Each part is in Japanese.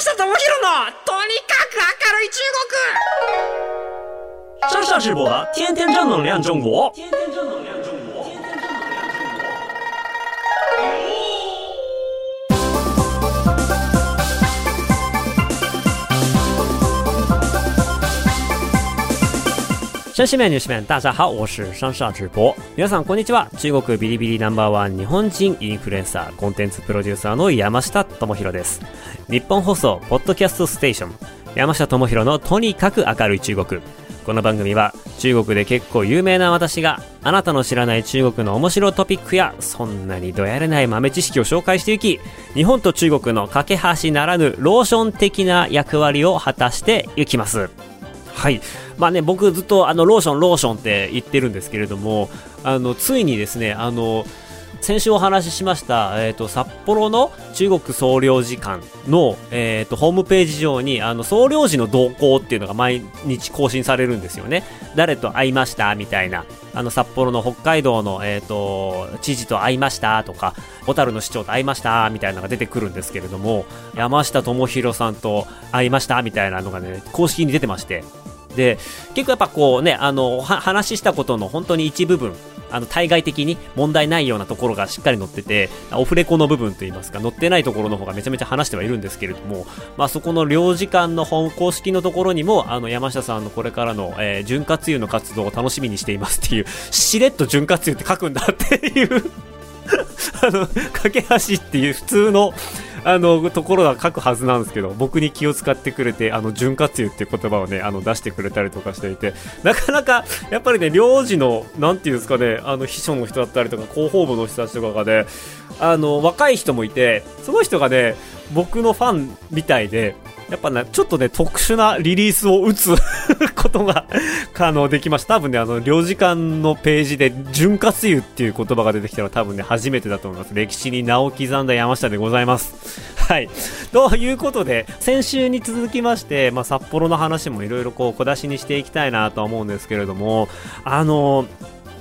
下智博のとにかく明るい中国上下直播的天天正能量中国。天天正能量中国。 山西面女士们，大家好，我是上下直播。皆さんこんにちは。中国ビリビリナンバーワン日本人インフルエンサーコンテンツプロデューサーの山下智博です。日本放送ポッドキャストステーション山下智博のとにかく明るい中国。この番組は中国で結構有名な私があなたの知らない中国の面白トピックやそんなにどやれない豆知識を紹介していき日本と中国の架け橋ならぬローション的な役割を果たしていきます。はい。まあね、僕ずっとあのローション、ローションって言ってるんですけれども、あの、ついにですね、あの、先週お話ししました、えっ、と、札幌の中国総領事館の、えっ、と、ホームページ上に、あの、総領事の動向っていうのが毎日更新されるんですよね。誰と会いました？みたいな。あの、札幌の北海道の、えっ、と、知事と会いましたとか、小樽の市長と会いました？みたいなのが出てくるんですけれども、山下智博さんと会いました？みたいなのがね、公式に出てまして、で結構やっぱこうねあの話したことの本当に一部分あの対外的に問題ないようなところがしっかり載っててオフレコの部分といいますか載ってないところの方がめちゃめちゃ話してはいるんですけれども、まあ、そこの領事館の本公式のところにもあの山下さんのこれからの、えー潤滑油の活動を楽しみにしていますっていうしれっと潤滑油って書くんだっていうあの架け橋っていう普通のあのところは書くはずなんですけど僕に気を使ってくれてあの潤滑油っていう言葉をねあの出してくれたりとかしていてなかなかやっぱりね領事のなんていうんですかねあの秘書の人だったりとか広報部の人たちとかがねあの若い人もいてその人がね僕のファンみたいでやっぱね、ちょっとね、特殊なリリースを打つ ことが可能できました。多分ね、あの、領事館のページで、潤滑油っていう言葉が出てきたら多分ね、初めてだと思います。歴史に名を刻んだ山下でございます。はい。ということで、先週に続きまして、まあ、札幌の話もいろいろこう、小出しにしていきたいなとは思うんですけれども、あの、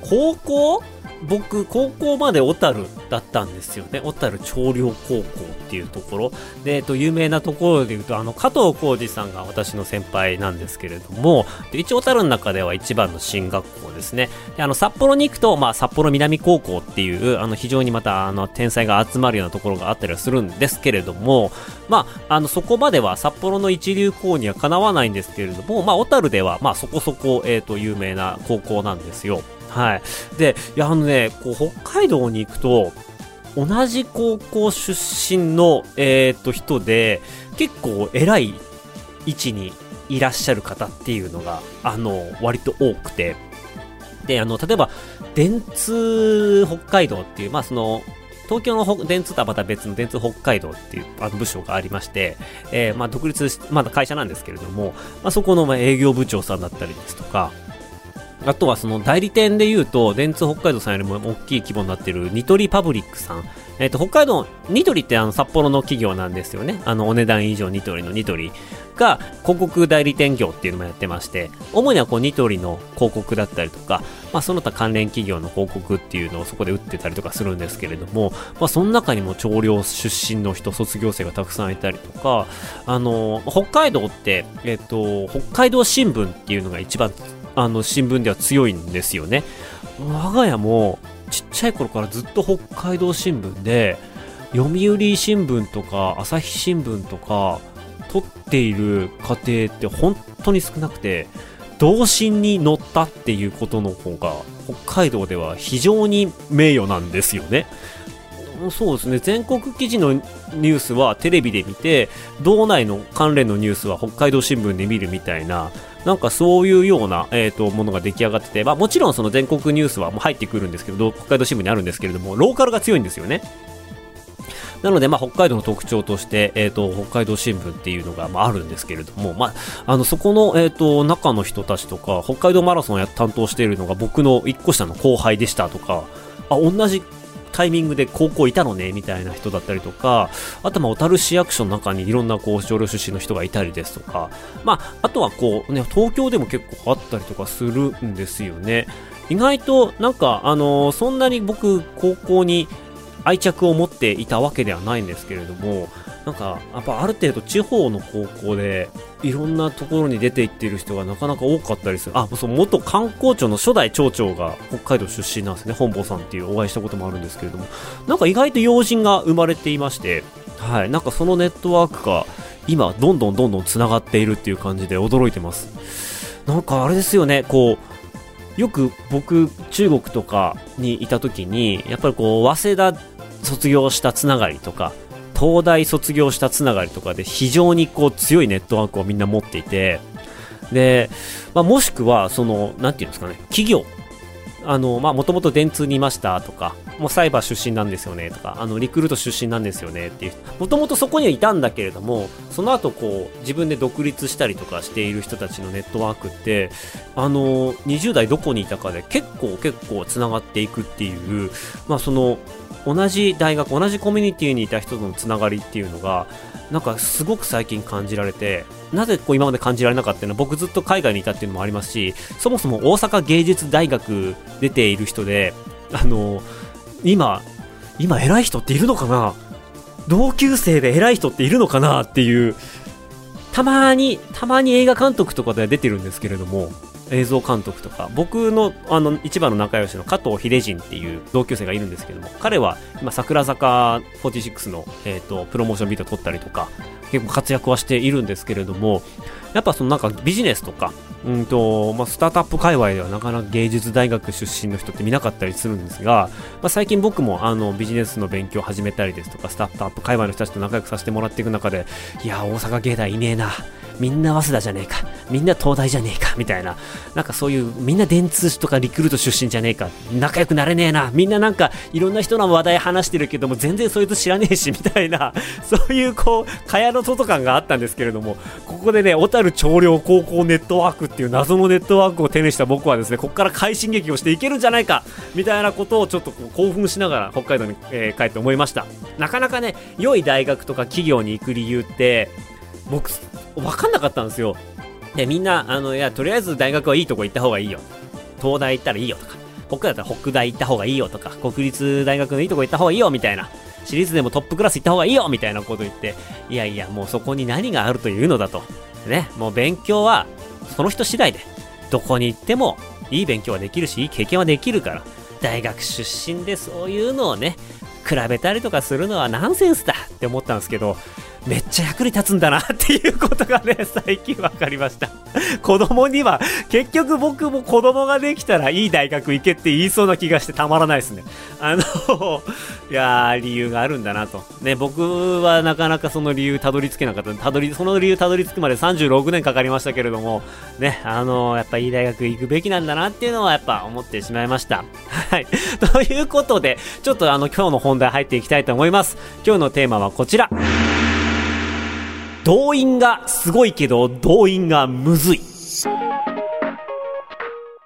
高校？僕、高校まで小樽だったんですよね。小樽長陵高校っていうところ。で、えっと、有名なところで言うと、あの、加藤浩二さんが私の先輩なんですけれども、一応小樽の中では一番の進学校ですね。で、あの、札幌に行くと、まあ、札幌南高校っていう、あの、非常にまた、あの、天才が集まるようなところがあったりはするんですけれども、まあ、あの、そこまでは札幌の一流校にはかなわないんですけれども、まあ、小樽では、まあ、そこそこ、えっ、と、有名な高校なんですよ。はい。で、いや、あのね、こう、北海道に行くと、同じ高校出身の、えっ、と、人で、結構偉い位置にいらっしゃる方っていうのが、あの、割と多くて。で、あの、例えば、電通北海道っていう、まあ、その、東京の電通とはまた別の電通北海道っていうあの部署がありまして、えーまあ、独立、まだ会社なんですけれども、まあ、そこのま営業部長さんだったりですとか、あとはその代理店で言うと、電通北海道さんよりも大きい規模になっているニトリパブリックさん。えっ、と、北海道、ニトリってあの札幌の企業なんですよね。あの、お値段以上ニトリのニトリが広告代理店業っていうのもやってまして、主にはこうニトリの広告だったりとか、まあその他関連企業の広告っていうのをそこで売ってたりとかするんですけれども、まあその中にも長寮出身の人、卒業生がたくさんいたりとか、あの、北海道って、えっ、と、北海道新聞っていうのが一番あの新聞では強いんですよね。我が家もちっちゃい頃からずっと北海道新聞で読売新聞とか朝日新聞とか撮っている家庭って本当に少なくて同心に乗ったっていうことの方が北海道では非常に名誉なんですよね。そうですね全国記事のニュースはテレビで見て道内の関連のニュースは北海道新聞で見るみたいななんかそういうような、えー、とものが出来上がってて、まあ、もちろんその全国ニュースはもう入ってくるんですけど北海道新聞にあるんですけれどもローカルが強いんですよね。なので、まあ、北海道の特徴として、えっ、と、北海道新聞っていうのが、まあ、あるんですけれども、まあ、あの、そこの、えっ、と、中の人たちとか、北海道マラソンをや担当しているのが僕の一個下の後輩でしたとか、あ、同じタイミングで高校いたのね、みたいな人だったりとか、あと、まあ、小樽市役所の中にいろんな、こう、少量出身の人がいたりですとか、まあ、あとは、こう、ね、東京でも結構あったりとかするんですよね。意外と、なんか、あのそんなに僕、高校に、愛着を持っていたわけではないんですけれども、なんか、やっぱある程度地方の高校で、いろんなところに出て行っている人がなかなか多かったりする。あ、そう、元観光庁の初代町長が北海道出身なんですね。本坊さんっていうお会いしたこともあるんですけれども、なんか意外と要人が生まれていまして、はい、なんかそのネットワークが今、どんどんどんどん繋がっているっていう感じで驚いてます。なんかあれですよね、こう、よく僕、中国とかにいた時に、やっぱりこう、早稲田卒業したつながりとか、東大卒業したつながりとかで非常にこう強いネットワークをみんな持っていて、で、まあ、もしくは、その、なんていうんですかね、企業。あの、まあ、もともと電通にいましたとか、もうサイバー出身なんですよねとか、あの、リクルート出身なんですよねっていう、もともとそこにはいたんだけれども、その後こう、自分で独立したりとかしている人たちのネットワークって、あの、20代どこにいたかで結構結構繋がっていくっていう、まあ、その、同じ大学同じコミュニティにいた人とのつながりっていうのがなんかすごく最近感じられてなぜこう今まで感じられなかったの？は僕ずっと海外にいたっていうのもありますしそもそも大阪芸術大学出ている人であの今今偉い人っているのかな？同級生で偉い人っているのかな？っていうたまにたまに映画監督とかで出てるんですけれども映像監督とか、僕のあの一番の仲良しの加藤秀人っていう同級生がいるんですけども、彼は今桜坂46の、えーと、プロモーションビデオ撮ったりとか、結構活躍はしているんですけれども、やっぱそのなんかビジネスとか、うんとまあ、スタートアップ界隈ではなかなか芸術大学出身の人って見なかったりするんですが、まあ、最近僕もあのビジネスの勉強を始めたりですとか、スタートアップ界隈の人たちと仲良くさせてもらっていく中で、いや、大阪芸大いねえな。みんな早稲田じゃねえか、みんな東大じゃねえか、みたいな、なんかそういう、みんな電通とかリクルート出身じゃねえか、仲良くなれねえな、みんななんかいろんな人の話題話してるけども、全然そいつ知らねえし、みたいな、そういうこう、蚊帳の外感があったんですけれども、ここでね、小樽長陵高校ネットワークっていう謎のネットワークを手にした僕はですね、ここから快進撃をしていけるんじゃないか、みたいなことをちょっと興奮しながら北海道に、えー、帰って思いました。なかなかね、良い大学とか企業に行く理由って、僕、分かんなかったんですよ。で、みんな、あの、いや、とりあえず大学はいいとこ行った方がいいよ。東大行ったらいいよとか、北海だったら北大行った方がいいよとか、国立大学のいいとこ行った方がいいよみたいな、私立でもトップクラス行った方がいいよみたいなこと言って、いやいや、もうそこに何があるというのだと。ね、もう勉強は、その人次第で、どこに行っても、いい勉強はできるし、いい経験はできるから、大学出身でそういうのをね、比べたりとかするのはナンセンスだって思ったんですけど、めっちゃ役に立つんだなっていうことがね、最近分かりました。子供には、結局僕も子供ができたらいい大学行けって言いそうな気がしてたまらないですね。あの、いやー、理由があるんだなと。ね、僕はなかなかその理由たどり着けなかった。たどり、その理由たどり着くまで36年かかりましたけれども、ね、あのやっぱいい大学行くべきなんだなっていうのはやっぱ思ってしまいました。はい。ということで、ちょっとあの今日の本題入っていきたいと思います。今日のテーマはこちら。動員がすごいけど、動員がむずい。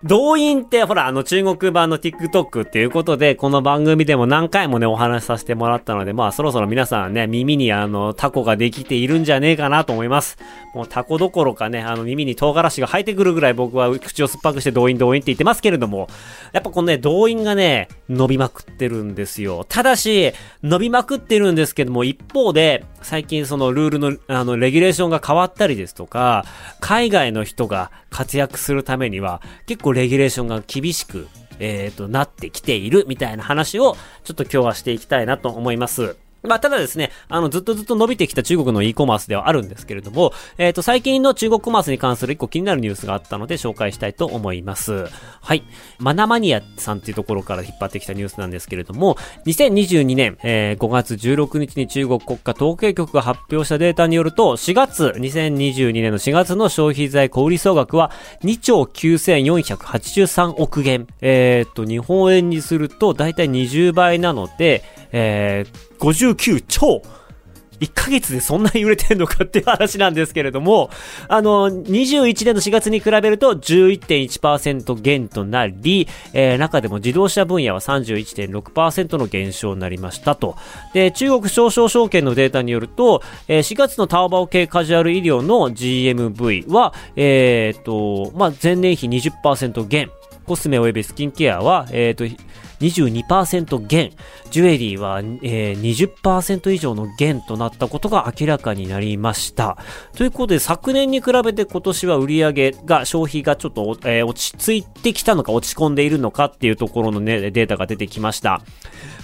動員ってほらあの中国版の TikTok っていうことで、この番組でも何回もねお話しさせてもらったので、まあそろそろ皆さんね、耳にあのタコができているんじゃねえかなと思います。もうタコどころかね、あの耳に唐辛子が生えてくるぐらい僕は口を酸っぱくして動員動員って言ってますけれども、やっぱこのね、動員がね、伸びまくってるんですよ。ただし、伸びまくってるんですけども、一方で、最近そのルールの、あの、レギュレーションが変わったりですとか、海外の人が活躍するためには、結構レギュレーションが厳しく、えっ、ー、と、なってきているみたいな話を、ちょっと今日はしていきたいなと思います。まあ、ただですね、あの、ずっとずっと伸びてきた中国の e コマースではあるんですけれども、えっ、ー、と、最近の中国コマースに関する一個気になるニュースがあったので紹介したいと思います。はい。マナマニアさんっていうところから引っ張ってきたニュースなんですけれども、2022年、えー、5月16日に中国国家統計局が発表したデータによると、4月、2022年の4月の消費財小売総額は2兆9483億元。えっ、ー、と、日本円にすると大体20倍なので、えー、59超1ヶ月でそんなに売れてんのかっていう話なんですけれども、あの、21年の4月に比べると11.1%減となり、えー、中でも自動車分野は31.6%の減少になりましたと。で、中国商商証券のデータによると、えー、4月のタオバオ系カジュアル医療の GMV は、えー、っと、まあ、前年比20%減。コスメ及びスキンケアは、えっ、と、22%減、ジュエリーは、えー、20%以上の減となったことが明らかになりました。ということで、昨年に比べて今年は売り上げが、消費がちょっと、えー、落ち着いてきたのか落ち込んでいるのかっていうところのね、データが出てきました。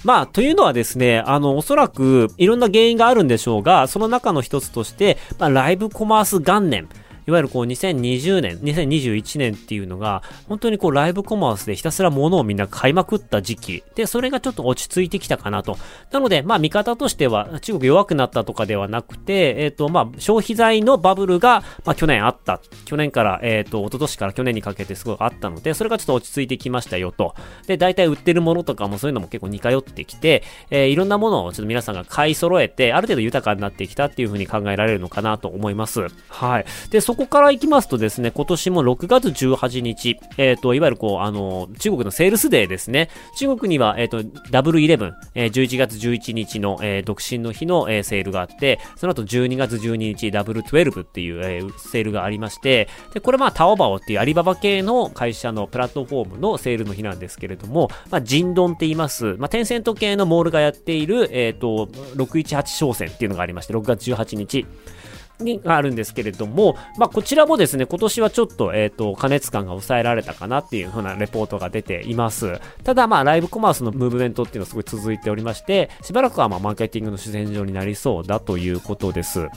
まあ、というのはですね、あの、おそらくいろんな原因があるんでしょうが、その中の一つとして、まあ、ライブコマース元年、いわゆるこう2020年、2021年っていうのが、本当にこうライブコマースでひたすら物をみんな買いまくった時期。で、それがちょっと落ち着いてきたかなと。なので、まあ見方としては、中国弱くなったとかではなくて、えっ、ー、と、まあ消費財のバブルが、まあ去年あった。去年から、えっ、ー、と、一昨年から去年にかけてすごいあったので、それがちょっと落ち着いてきましたよと。で、大体売ってるものとかもそういうのも結構似通ってきて、えー、いろんなものをちょっと皆さんが買い揃えて、ある程度豊かになってきたっていうふうに考えられるのかなと思います。はい。で、そこから行きますとですね、今年も6月18日、えっ、ー、と、いわゆるこう、あの、中国のセールスデーですね。中国には、えっ、ー、と、ダブルイレブン、えー、11月11日の、えー、独身の日の、えー、セールがあって、その後12月12日、ダブル12っていう、えー、セールがありまして、で、これまあ、タオバオっていうアリババ系の会社のプラットフォームのセールの日なんですけれども、まあ、ジンドンって言います、まあ、テンセント系のモールがやっている、えっ、ー、と、618商戦っていうのがありまして、6月18日、があるんですけれども、まあ、こちらもですね、今年はちょっと、えっ、ー、と、加熱感が抑えられたかなっていう風なレポートが出ています。ただ、まあ、ライブコマースのムーブメントっていうのはすごい続いておりまして、しばらくはまあ、マーケティングの主戦場になりそうだということです。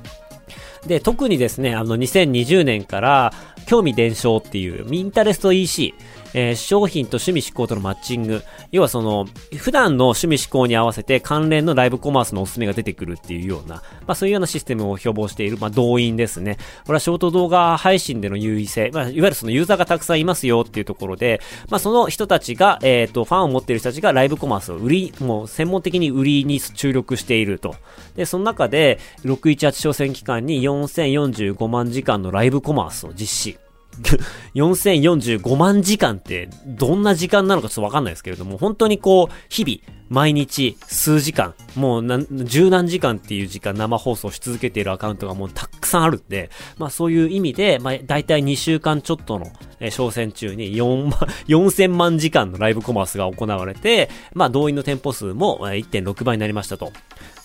で、特にですね、あの、2020年から、興味伝承っていう、ミンタレスト EC、えー、商品と趣味思考とのマッチング。要はその、普段の趣味思考に合わせて関連のライブコマースのおすすめが出てくるっていうような、まあそういうようなシステムを標榜している、まあ動員ですね。これはショート動画配信での優位性、まあいわゆるそのユーザーがたくさんいますよっていうところで、まあその人たちが、えっ、ー、と、ファンを持っている人たちがライブコマースを売り、もう専門的に売りに注力していると。で、その中で、618商戦期間に4045万時間のライブコマースを実施。4045万時間ってどんな時間なのかちょっとわかんないですけれども、本当にこう、日々、毎日数時間、もう十何時間っていう時間生放送し続けているアカウントがもうたくさんあるんで、まあそういう意味で、まあ大体2週間ちょっとの、えー、商戦中に4万、4000万時間のライブコマースが行われて、まあ動員の店舗数も1.6倍になりましたと。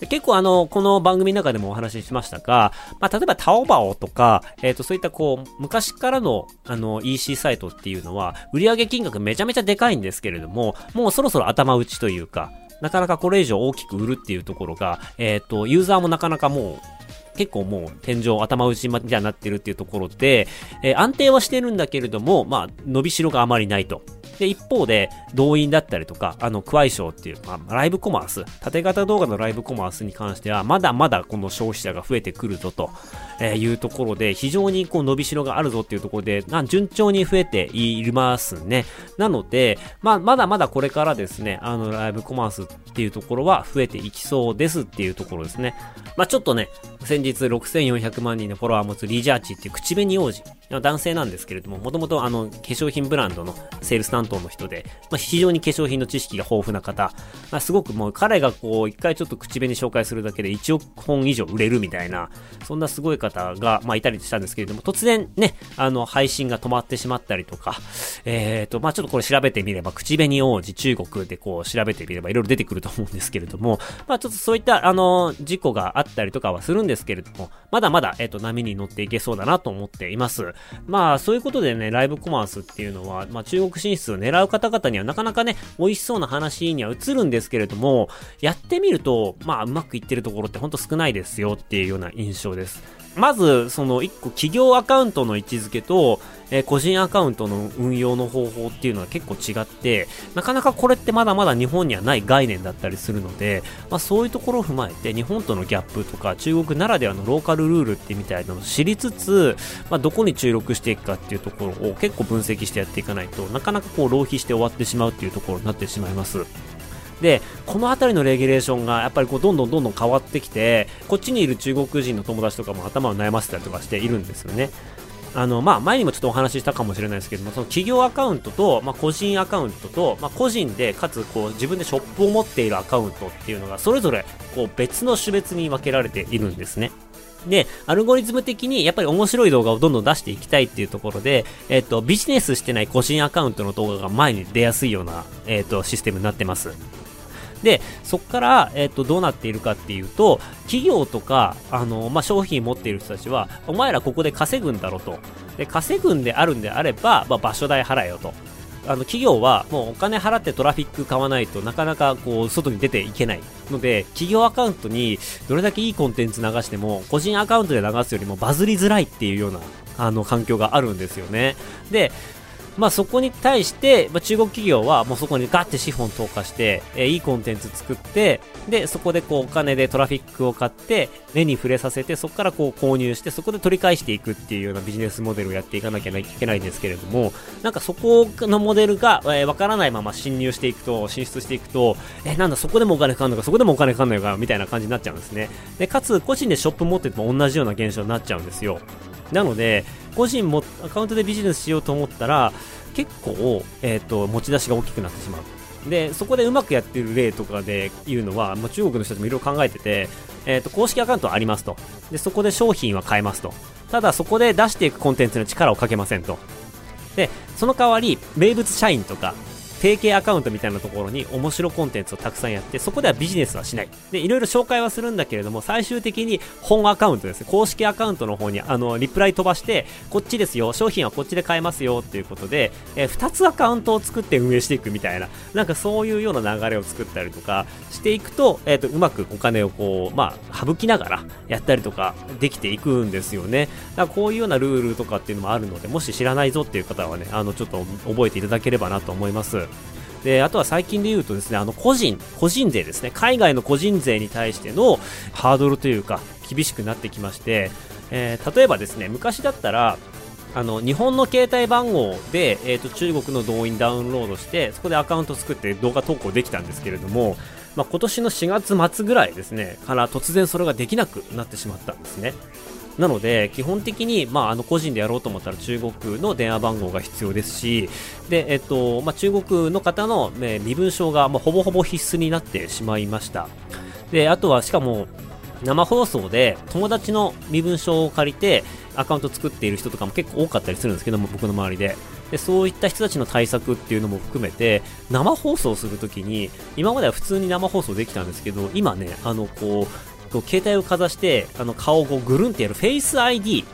結構あの、この番組の中でもお話ししましたが、まあ例えばタオバオとか、えっ、ー、とそういったこう、昔からのあの EC サイトっていうのは、売上金額めちゃめちゃでかいんですけれども、もうそろそろ頭打ちというか、なかなかこれ以上大きく売るっていうところが、えっ、ー、と、ユーザーもなかなかもう、結構もう天井頭打ちみたいになってるっていうところで、えー、安定はしてるんだけれども、まあ、伸びしろがあまりないと。で、一方で、動員だったりとか、あの、クワイショーっていう、まあ、ライブコマース、縦型動画のライブコマースに関しては、まだまだこの消費者が増えてくるぞと、えいうところで、非常にこう伸びしろがあるぞっていうところで、な順調に増えていますね。なので、まあ、まだまだこれからですね、あの、ライブコマースっていうところは増えていきそうですっていうところですね。まあ、ちょっとね、先日6400万人のフォロワーを持つリジャーチっていう口紅王子、男性なんですけれども、もともとあの、化粧品ブランドのセールス担当の人で、まあ、非常に化粧品の知識が豊富な方、まあ、すごくもう彼がこう、一回ちょっと口紅紹介するだけで1億本以上売れるみたいな、そんなすごい方が、まあ、いたりしたんですけれども、突然ね、あの、配信が止まってしまったりとか、えっ、ー、と、まあ、ちょっとこれ調べてみれば、口紅王子中国でこう、調べてみればいろいろ出てくると思うんですけれども、まあ、ちょっとそういった、あの、事故があったりとかはするんですけれども、まだまだ、えっ、ー、と、波に乗っていけそうだなと思っています。まあ、そういうことでね、ライブコマースっていうのは、まあ、中国進出を狙う方々にはなかなかね、美味しそうな話には映るんですけれども、やってみると、まあ、うまくいってるところってほんと少ないですよっていうような印象です。まず、その1個企業アカウントの位置づけと、えー、個人アカウントの運用の方法っていうのは結構違って、なかなかこれってまだまだ日本にはない概念だったりするので、まあ、そういうところを踏まえて日本とのギャップとか中国ならではのローカルルールってみたいなのを知りつつ、まあ、どこに注力していくかっていうところを結構分析してやっていかないとなかなかこう浪費して終わってしまうっていうところになってしまいます。で、この辺りのレギュレーションがやっぱりこうどんどんどんどん変わってきて、こっちにいる中国人の友達とかも頭を悩ませたりとかしているんですよね。あの、まあ、前にもちょっとお話ししたかもしれないですけども、その企業アカウントと、まあ、個人アカウントと、まあ、個人で、かつ、こう、自分でショップを持っているアカウントっていうのが、それぞれ、こう、別の種別に分けられているんですね。で、アルゴリズム的にやっぱり面白い動画をどんどん出していきたいっていうところで、えっ、と、ビジネスしてない個人アカウントの動画が前に出やすいような、えっ、と、システムになってます。で、そこから、えっ、と、どうなっているかっていうと、企業とか、あの、まあ、商品持っている人たちは、お前らここで稼ぐんだろうと。で、稼ぐんであるんであれば、まあ、場所代払えよと。あの企業はもうお金払ってトラフィック買わないとなかなかこう外に出ていけないので企業アカウントにどれだけいいコンテンツ流しても個人アカウントで流すよりもバズりづらいっていうようなあの環境があるんですよねでまあ、そこに対して、まあ、中国企業はもうそこにガッて資本投下して、えー、いいコンテンツ作って、で、そこでこうお金でトラフィックを買って、目に触れさせて、そこからこう購入して、そこで取り返していくっていうようなビジネスモデルをやっていかなきゃいけないんですけれども、なんかそこのモデルが、えー、わからないまま侵入していくと、進出していくと、えー、なんだ、そこでもお金かかるのか、そこでもお金かかるのか、みたいな感じになっちゃうんですね。で、かつ、個人でショップ持ってても同じような現象になっちゃうんですよ。なので、個人もアカウントでビジネスしようと思ったら、結構、えーと、持ち出しが大きくなってしまう。で、そこでうまくやってる例とかで言うのは、まあ、中国の人たちもいろいろ考えてて、えーと、公式アカウントはありますと。で、そこで商品は買えますと。ただそこで出していくコンテンツの力をかけませんと。で、その代わり、名物社員とか、提携アカウントみたいなところに面白コンテンツをたくさんやって、そこではビジネスはしない。で、いろいろ紹介はするんだけれども、最終的に本アカウントですね、公式アカウントの方に、あの、リプライ飛ばして、こっちですよ、商品はこっちで買えますよっていうことで、えー、2つアカウントを作って運営していくみたいな、なんかそういうような流れを作ったりとかしていくと、えっ、ー、と、うまくお金をこう、まあ、省きながらやったりとかできていくんですよね。だからこういうようなルールとかっていうのもあるので、もし知らないぞっていう方はね、あの、ちょっと覚えていただければなと思います。で、あとは最近で言うとですね、あの個人、個人税ですね、海外の個人税に対してのハードルというか、厳しくなってきまして、えー、例えばですね、昔だったら、あの日本の携帯番号で、えーと、中国の動員ダウンロードしてそこでアカウント作って動画投稿できたんですけれども、まあ、今年の4月末ぐらいですねから突然それができなくなってしまったんですね。なので、基本的に、まあ、あの個人でやろうと思ったら中国の電話番号が必要ですし、で、えっと、まあ、中国の方の、ね、身分証が、まあ、ほぼほぼ必須になってしまいました。で、あとは、しかも、生放送で友達の身分証を借りてアカウント作っている人とかも結構多かったりするんですけども、僕の周りで。でそういった人たちの対策っていうのも含めて、生放送するときに、今までは普通に生放送できたんですけど、今ね、あの、こう、こう携帯をかざしてあの顔をこうぐるんってやるフェイス ID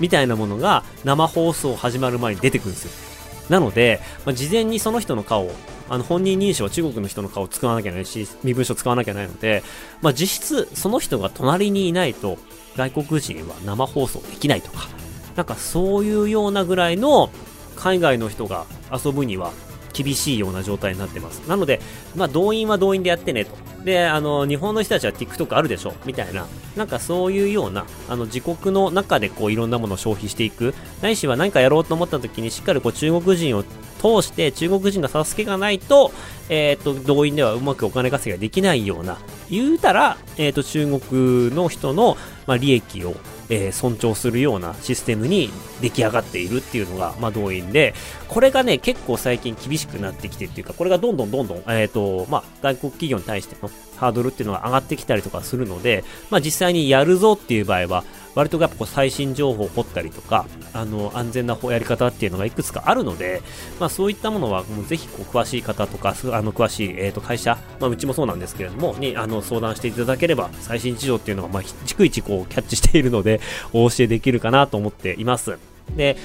みたいなものが生放送始まる前に出てくるんですよ。なので、まあ、事前にその人の顔をあの本人認証は中国の人の顔を使わなきゃいけないし身分証使わなきゃいけないので、まあ、実質その人が隣にいないと外国人は生放送できないとかなんかそういうようなぐらいの海外の人が遊ぶには厳しいような状態になってます。なので、まあ動員は動員でやってねと。で、あの、日本の人たちは TikTok あるでしょみたいな、なんかそういうような、あの、自国の中でこういろんなものを消費していく、ないしは何かやろうと思った時にしっかりこう中国人を通して中国人の助けがないと、えっ、と、動員ではうまくお金稼ぎができないような、言うたら、えっ、と、中国の人の、まあ、利益をえー、尊重するようなシステムに出来上がっているっていうのが、まあ、動員で、これがね、結構最近厳しくなってきてっていうか、これがどんどんどんどん、えっ、ー、と、まあ、外国企業に対してのハードルっていうのが上がってきたりとかするので、まあ、実際にやるぞっていう場合は、割とやっぱこう最新情報を掘ったりとか、あの、安全なやり方っていうのがいくつかあるので、まあそういったものはもうぜひこう詳しい方とか、あの詳しい、えー、と会社、まあうちもそうなんですけれども、にあの相談していただければ最新事情っていうのがま逐一こうキャッチしているので、お教えできるかなと思っています。で、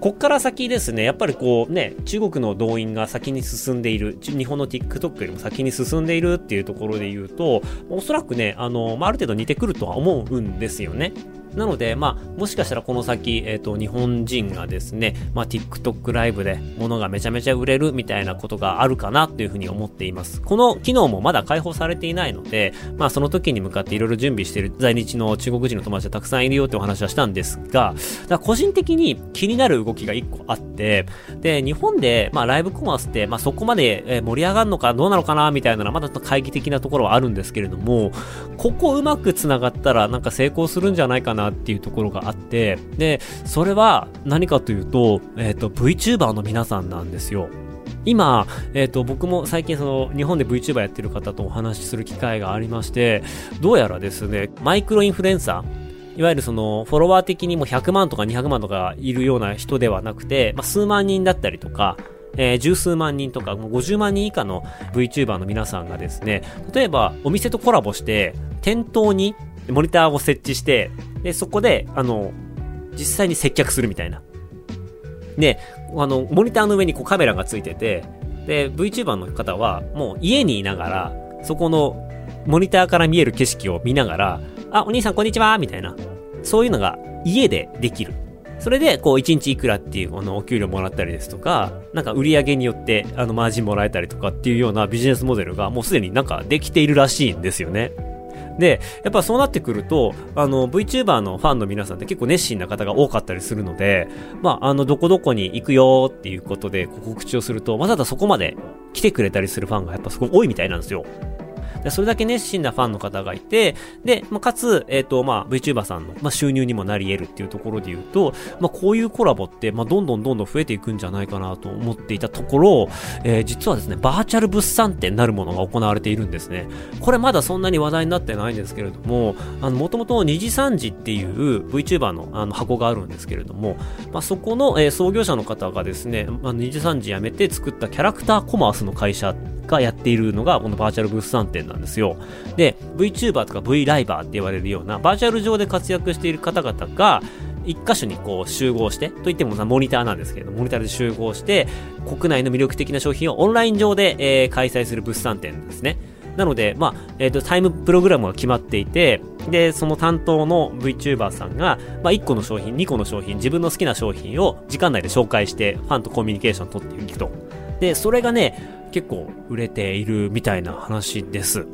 こっから先ですね、やっぱりこうね、中国の動員が先に進んでいる、日本の TikTok よりも先に進んでいるっていうところで言うと、おそらくね、あの、まあ、ある程度似てくるとは思うんですよね。なので、まあ、もしかしたらこの先、えっ、ー、と、日本人がですね、まあ、TikTok ライブで物がめちゃめちゃ売れるみたいなことがあるかなっていうふうに思っています。この機能もまだ開放されていないので、まあ、その時に向かっていろいろ準備している在日の中国人の友達がたくさんいるよってお話はしたんですが、個人的に気になる動きが一個あって、で、日本で、まあ、ライブコマースって、まあ、そこまで盛り上がるのかどうなのかなみたいなのはまだちょっと懐疑的なところはあるんですけれども、ここうまく繋がったらなんか成功するんじゃないかななっていうところがあって、で、それは何かというと、えっ、ー、と、VTuber の皆さんなんですよ。今、えっ、ー、と、僕も最近その、日本で VTuber やってる方とお話しする機会がありまして、どうやらですね、マイクロインフルエンサー、いわゆるその、フォロワー的にも100万とか200万とかいるような人ではなくて、まあ、数万人だったりとか、えー、十数万人とか、もう50万人以下の VTuber の皆さんがですね、例えばお店とコラボして、店頭にモニターを設置して、で、そこで、あの、実際に接客するみたいな。で、あの、モニターの上にこうカメラがついてて、で、VTuber の方はもう家にいながら、そこのモニターから見える景色を見ながら、あ、お兄さんこんにちはみたいな。そういうのが家でできる。それで、こう、1日いくらっていう、この、お給料もらったりですとか、なんか売り上げによって、あの、マージンもらえたりとかっていうようなビジネスモデルが、もうすでになんかできているらしいんですよね。で、やっぱそうなってくると、あの、VTuber のファンの皆さんって結構熱心な方が多かったりするので、まあ、あの、どこどこに行くよっていうことで告知をすると、わざわざそこまで来てくれたりするファンがやっぱすごい多いみたいなんですよ。でそれだけ熱心なファンの方がいて、で、まあ、かつ、えっ、ー、と、まあ、VTuber さんの、まあ、収入にもなり得るっていうところで言うと、まあ、こういうコラボって、まあ、どんどんどんどん増えていくんじゃないかなと思っていたところ、えー、実はですね、バーチャル物産展なるものが行われているんですね。これまだそんなに話題になってないんですけれども、あの、もともと二次三次っていう VTuber のあの箱があるんですけれども、まあ、そこの、えー、創業者の方がですね、まあ、二次三次辞めて作ったキャラクターコマースの会社がやっているのがこのバーチャル物産展なんですよ。で、VTuber とか V ライバーって言われるようなバーチャル上で活躍している方々が、一箇所にこう集合して、といってもモニターなんですけれど、モニターで集合して、国内の魅力的な商品をオンライン上で、えー、開催する物産展ですね。なので、まあ、えっ、ー、と、タイムプログラムが決まっていて、で、その担当の VTuber さんが、まあ、1個の商品、2個の商品、自分の好きな商品を時間内で紹介して、ファンとコミュニケーションを取っていくと。で、それがね、結構売れているみたいな話です。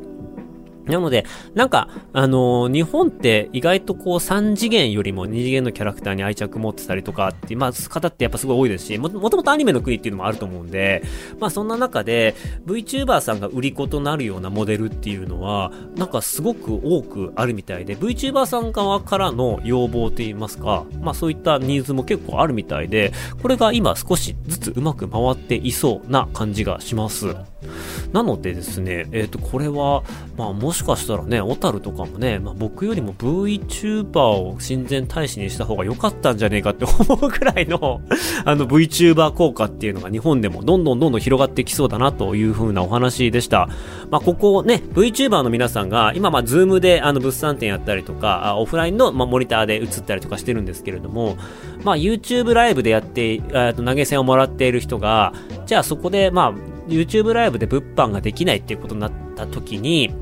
なので、なんか、あのー、日本って意外とこう3次元よりも2次元のキャラクターに愛着持ってたりとかっていう、まあ、方ってやっぱすごい多いですし、も、もともとアニメの国っていうのもあると思うんで、まあそんな中で VTuber さんが売り子となるようなモデルっていうのは、なんかすごく多くあるみたいで、VTuber さん側からの要望といいますか、まあそういったニーズも結構あるみたいで、これが今少しずつうまく回っていそうな感じがします。なのでですね、えっ、ー、と、これは、まあもしかしたらね、小樽とかもね、まあ僕よりも VTuber を親善大使にした方が良かったんじゃねえかって思うくらいの あの VTuber 効果っていうのが日本でもどんどんどんどん広がってきそうだなという風なお話でした。まあここね、VTuber の皆さんが今まあズームであの物産展やったりとか、オフラインのまあモニターで映ったりとかしてるんですけれども、まあ YouTube ライブでやって、投げ銭をもらっている人が、じゃあそこでまあ YouTube ライブで物販ができないっていうことになった時に、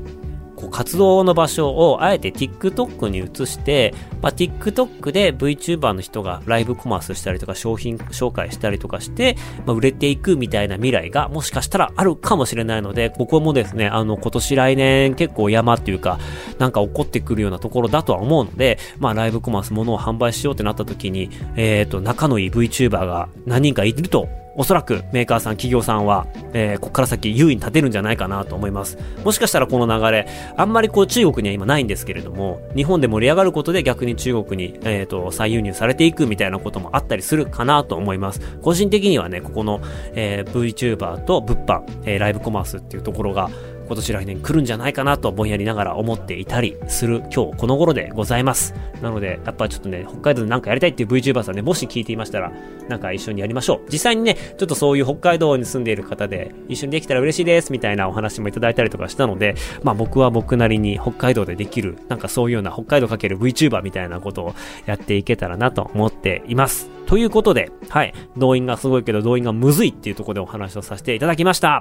こう活動の場所をあえて TikTok に移して、まあ、TikTok で VTuber の人がライブコマースしたりとか商品紹介したりとかして、まあ、売れていくみたいな未来がもしかしたらあるかもしれないので、ここもですね、あの今年来年結構山っていうか、なんか起こってくるようなところだとは思うので、まあライブコマースものを販売しようってなった時に、えっ、ー、と、仲のいい VTuber が何人かいるとおそらくメーカーさん、企業さんは、えー、ここから先優位に立てるんじゃないかなと思います。もしかしたらこの流れ、あんまりこう中国には今ないんですけれども、日本で盛り上がることで逆に中国に、えっ、ー、と、再輸入されていくみたいなこともあったりするかなと思います。個人的にはね、ここの、えー、VTuber と物販、えー、ライブコマースっていうところが、今年来年来るんじゃないかなとぼんやりながら思っていたりする今日この頃でございます。なので、やっぱちょっとね、北海道でなんかやりたいっていう VTuber さんね、もし聞いていましたら、なんか一緒にやりましょう。実際にね、ちょっとそういう北海道に住んでいる方で、一緒にできたら嬉しいですみたいなお話もいただいたりとかしたので、まあ僕は僕なりに北海道でできる、なんかそういうような北海道かける VTuber みたいなことをやっていけたらなと思っています。ということで、はい、動員がすごいけど動員がむずいっていうところでお話をさせていただきました。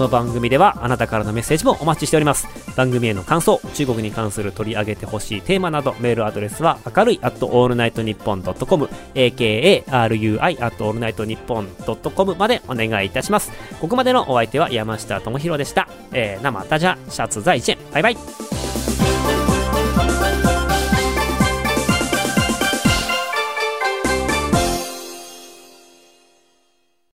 の番組ではあなたからのメッセージもお待ちしております。番組への感想中国に関する取り上げてほしいテーマなどメールアドレスは明るい at allnightnippon.com akarui at allnightnippon.com までお願いいたします。ここまでのお相手は山下智博でした、えー、生タジャシャツ在地バイバイ。